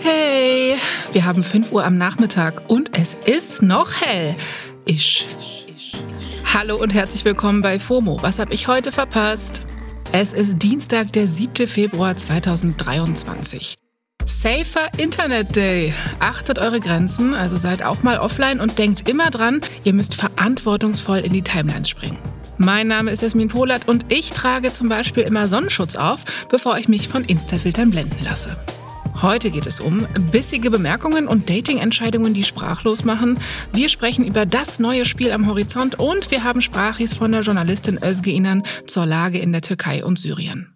Hey, wir haben 5 Uhr am Nachmittag und es ist noch hell. Ich. Hallo und herzlich willkommen bei FOMO. Was habe ich heute verpasst? Es ist Dienstag, der 7. Februar 2023. Safer Internet Day. Achtet eure Grenzen, also seid auch mal offline und denkt immer dran, ihr müsst verantwortungsvoll in die Timelines springen. Mein Name ist Jasmin Polat und ich trage zum Beispiel immer Sonnenschutz auf, bevor ich mich von Instafiltern blenden lasse. Heute geht es um bissige Bemerkungen und Dating-Entscheidungen, die sprachlos machen. Wir sprechen über das neue Spiel am Horizont und wir haben Sprachis von der Journalistin Özge Inan zur Lage in der Türkei und Syrien.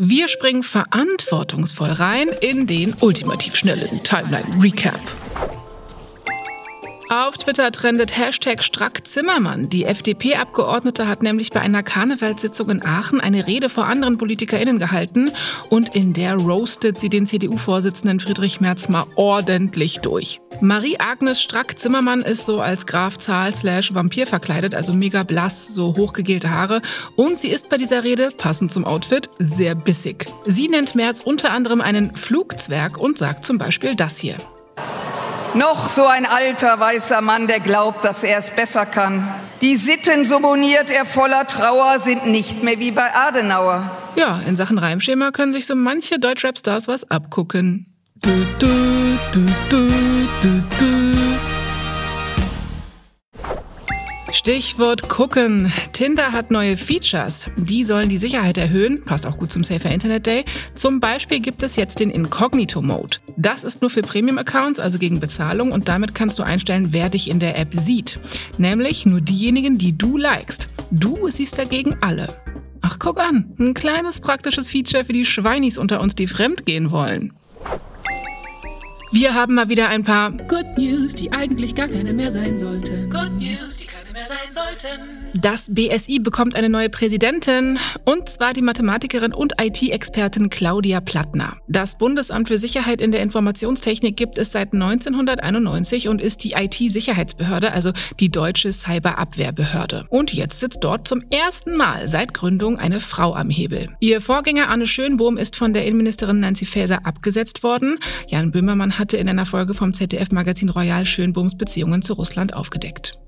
Wir springen verantwortungsvoll rein in den ultimativ schnellen Timeline Recap. Auf Twitter trendet Hashtag Strack-Zimmermann. Die FDP-Abgeordnete hat nämlich bei einer Karnevalssitzung in Aachen eine Rede vor anderen PolitikerInnen gehalten und in der roastet sie den CDU-Vorsitzenden Friedrich Merz mal ordentlich durch. Marie-Agnes Strack-Zimmermann ist so als Graf Zahl slash Vampir verkleidet, also mega blass, so hochgegelte Haare. Und sie ist bei dieser Rede, passend zum Outfit, sehr bissig. Sie nennt Merz unter anderem einen Flugzwerg und sagt zum Beispiel das hier. Noch so ein alter weißer Mann, der glaubt, dass er es besser kann. Die Sitten, so moniert er voller Trauer, sind nicht mehr wie bei Adenauer. Ja, in Sachen Reimschema können sich so manche Deutschrap-Stars was abgucken. Du, du, du, du, du, du. Stichwort gucken. Tinder hat neue Features. Die sollen die Sicherheit erhöhen. Passt auch gut zum Safer Internet Day. Zum Beispiel gibt es jetzt den Incognito Mode. Das ist nur für Premium-Accounts, also gegen Bezahlung. Und damit kannst du einstellen, wer dich in der App sieht. Nämlich nur diejenigen, die du likest. Du siehst dagegen alle. Ach, guck an. Ein kleines praktisches Feature für die Schweinis unter uns, die fremd gehen wollen. Wir haben mal wieder ein paar Good News, die eigentlich gar keine mehr sein sollten. Good News, die Das BSI bekommt eine neue Präsidentin, und zwar die Mathematikerin und IT-Expertin Claudia Plattner. Das Bundesamt für Sicherheit in der Informationstechnik gibt es seit 1991 und ist die IT-Sicherheitsbehörde, also die deutsche Cyberabwehrbehörde. Und jetzt sitzt dort zum ersten Mal seit Gründung eine Frau am Hebel. Ihr Vorgänger Arne Schönbohm ist von der Innenministerin Nancy Faeser abgesetzt worden. Jan Böhmermann hatte in einer Folge vom ZDF-Magazin Royal Schönbohms Beziehungen zu Russland aufgedeckt.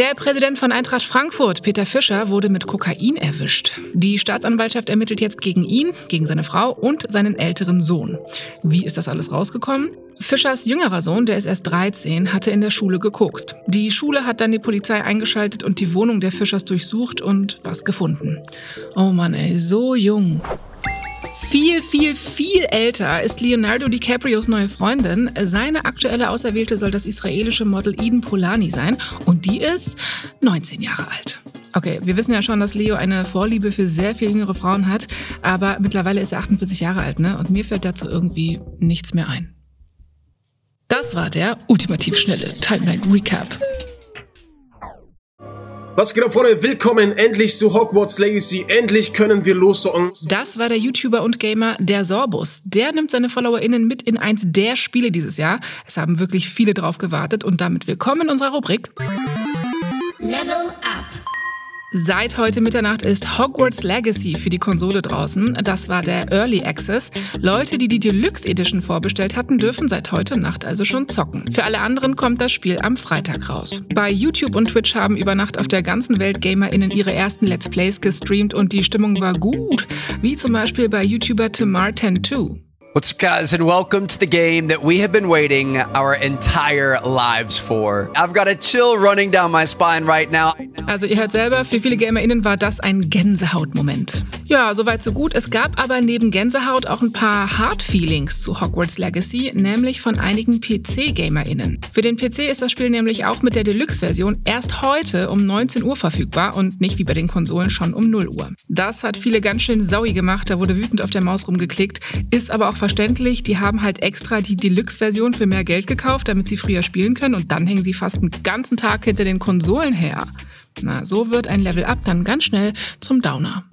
Der Präsident von Eintracht Frankfurt, Peter Fischer, wurde mit Kokain erwischt. Die Staatsanwaltschaft ermittelt jetzt gegen ihn, gegen seine Frau und seinen älteren Sohn. Wie ist das alles rausgekommen? Fischers jüngerer Sohn, der ist erst 13, hatte in der Schule gekokst. Die Schule hat dann die Polizei eingeschaltet und die Wohnung der Fischers durchsucht und was gefunden. Oh Mann, ey, so jung. Viel, viel, viel älter ist Leonardo DiCaprios neue Freundin. Seine aktuelle Auserwählte soll das israelische Model Eden Polani sein und die ist 19 Jahre alt. Okay, wir wissen ja schon, dass Leo eine Vorliebe für sehr viel jüngere Frauen hat, aber mittlerweile ist er 48 Jahre alt, ne? Und mir fällt dazu irgendwie nichts mehr ein. Das war der ultimativ schnelle Timeline Recap. Was geht ab, Freunde? Willkommen endlich zu Hogwarts Legacy. Endlich können wir lossocken. Das war der YouTuber und Gamer der Sorbus. Der nimmt seine FollowerInnen mit in eins der Spiele dieses Jahr. Es haben wirklich viele drauf gewartet und damit willkommen in unserer Rubrik Level Up. Seit heute Mitternacht ist Hogwarts Legacy für die Konsole draußen. Das war der Early Access. Leute, die die Deluxe Edition vorbestellt hatten, dürfen seit heute Nacht also schon zocken. Für alle anderen kommt das Spiel am Freitag raus. Bei YouTube und Twitch haben über Nacht auf der ganzen Welt GamerInnen ihre ersten Let's Plays gestreamt und die Stimmung war gut. Wie zum Beispiel bei YouTuber Tamar102. What's up, guys, and welcome to the game that we have been waiting our entire lives for. I've got a chill running down my spine right now. Also, ihr hört selber, für viele GamerInnen war das ein Gänsehautmoment. Ja, soweit so gut. Es gab aber neben Gänsehaut auch ein paar Hard Feelings zu Hogwarts Legacy, nämlich von einigen PC-GamerInnen. Für den PC ist das Spiel nämlich auch mit der Deluxe-Version erst heute um 19 Uhr verfügbar und nicht wie bei den Konsolen schon um 0 Uhr. Das hat viele ganz schön saui gemacht, da wurde wütend auf der Maus rumgeklickt, ist aber auch verständlich, die haben halt extra die Deluxe-Version für mehr Geld gekauft, damit sie früher spielen können und dann hängen sie fast einen ganzen Tag hinter den Konsolen her. Na, so wird ein Level Up dann ganz schnell zum Downer.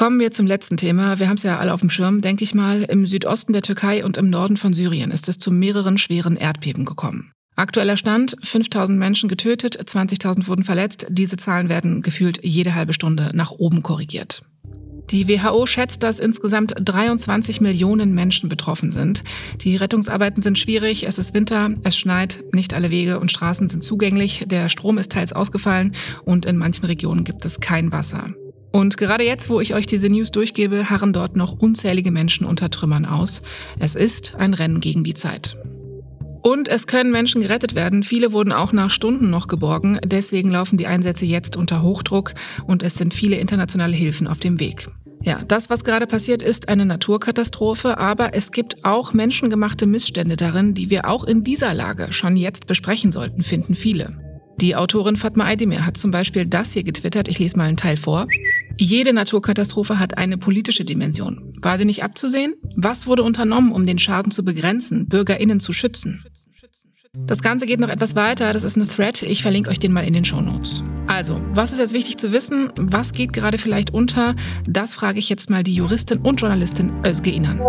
Kommen wir zum letzten Thema. Wir haben es ja alle auf dem Schirm, denke ich mal. Im Südosten der Türkei und im Norden von Syrien ist es zu mehreren schweren Erdbeben gekommen. Aktueller Stand, 5000 Menschen getötet, 20.000 wurden verletzt. Diese Zahlen werden gefühlt jede halbe Stunde nach oben korrigiert. Die WHO schätzt, dass insgesamt 23 Millionen Menschen betroffen sind. Die Rettungsarbeiten sind schwierig, es ist Winter, es schneit, nicht alle Wege und Straßen sind zugänglich, der Strom ist teils ausgefallen und in manchen Regionen gibt es kein Wasser. Und gerade jetzt, wo ich euch diese News durchgebe, harren dort noch unzählige Menschen unter Trümmern aus. Es ist ein Rennen gegen die Zeit. Und es können Menschen gerettet werden. Viele wurden auch nach Stunden noch geborgen. Deswegen laufen die Einsätze jetzt unter Hochdruck und es sind viele internationale Hilfen auf dem Weg. Ja, das, was gerade passiert, ist eine Naturkatastrophe, aber es gibt auch menschengemachte Missstände darin, die wir auch in dieser Lage schon jetzt besprechen sollten, finden viele. Die Autorin Fatma Aydemir hat zum Beispiel das hier getwittert, ich lese mal einen Teil vor. Jede Naturkatastrophe hat eine politische Dimension. War sie nicht abzusehen? Was wurde unternommen, um den Schaden zu begrenzen, Bürgerinnen zu schützen? Das Ganze geht noch etwas weiter, das ist eine Thread, ich verlinke euch den mal in den Show Notes. Also, was ist jetzt wichtig zu wissen? Was geht gerade vielleicht unter? Das frage ich jetzt mal die Juristin und Journalistin Özge Inan.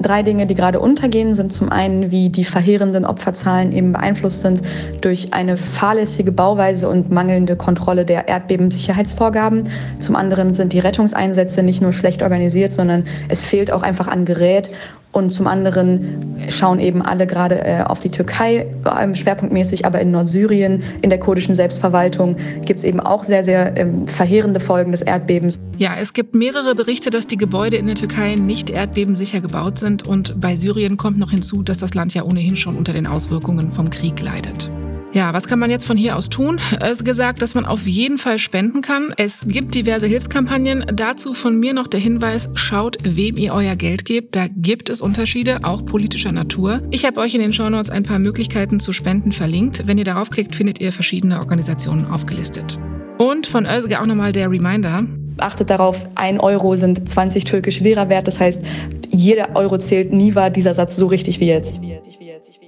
Drei Dinge, die gerade untergehen, sind zum einen, wie die verheerenden Opferzahlen eben beeinflusst sind durch eine fahrlässige Bauweise und mangelnde Kontrolle der Erdbebensicherheitsvorgaben. Zum anderen sind die Rettungseinsätze nicht nur schlecht organisiert, sondern es fehlt auch einfach an Gerät und zum anderen schauen eben alle gerade äh, auf die Türkei, ähm, schwerpunktmäßig, aber in Nordsyrien, in der kurdischen Selbstverwaltung gibt es eben auch sehr, sehr ähm, verheerende Folgen des Erdbebens. Ja, es gibt mehrere Berichte, dass die Gebäude in der Türkei nicht erdbebensicher gebaut sind. Und bei Syrien kommt noch hinzu, dass das Land ja ohnehin schon unter den Auswirkungen vom Krieg leidet. Ja, was kann man jetzt von hier aus tun? Es ist gesagt, dass man auf jeden Fall spenden kann. Es gibt diverse Hilfskampagnen. Dazu von mir noch der Hinweis, schaut, wem ihr euer Geld gebt. Da gibt es Unterschiede, auch politischer Natur. Ich habe euch in den Shownotes ein paar Möglichkeiten zu spenden verlinkt. Wenn ihr darauf klickt, findet ihr verschiedene Organisationen aufgelistet. Und von Özge auch nochmal der Reminder. Achtet darauf, ein Euro sind 20 türkische Lira wert. Das heißt, jeder Euro zählt. Nie war dieser Satz so richtig wie jetzt.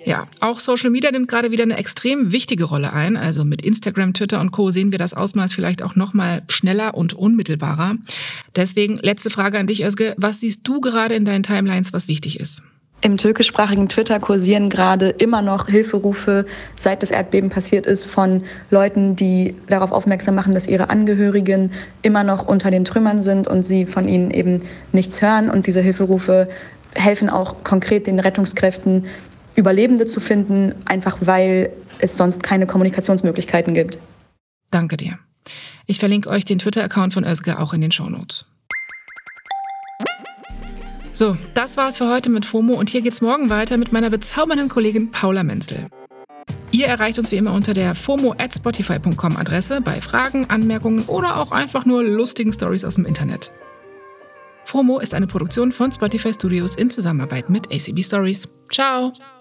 Ja, auch Social Media nimmt gerade wieder eine extrem wichtige Rolle ein. Also mit Instagram, Twitter und Co. sehen wir das Ausmaß vielleicht auch noch mal schneller und unmittelbarer. Deswegen letzte Frage an dich, Özge. Was siehst du gerade in deinen Timelines, was wichtig ist? Im türkischsprachigen Twitter kursieren gerade immer noch Hilferufe, seit das Erdbeben passiert ist, von Leuten, die darauf aufmerksam machen, dass ihre Angehörigen immer noch unter den Trümmern sind und sie von ihnen eben nichts hören. Und diese Hilferufe helfen auch konkret den Rettungskräften, Überlebende zu finden, einfach weil es sonst keine Kommunikationsmöglichkeiten gibt. Danke dir. Ich verlinke euch den Twitter-Account von Özge auch in den Shownotes. So, das war's für heute mit FOMO und hier geht's morgen weiter mit meiner bezaubernden Kollegin Paula Menzel. Ihr erreicht uns wie immer unter der FOMO at Spotify.com Adresse bei Fragen, Anmerkungen oder auch einfach nur lustigen Stories aus dem Internet. FOMO ist eine Produktion von Spotify Studios in Zusammenarbeit mit ACB Stories. Ciao! Ciao.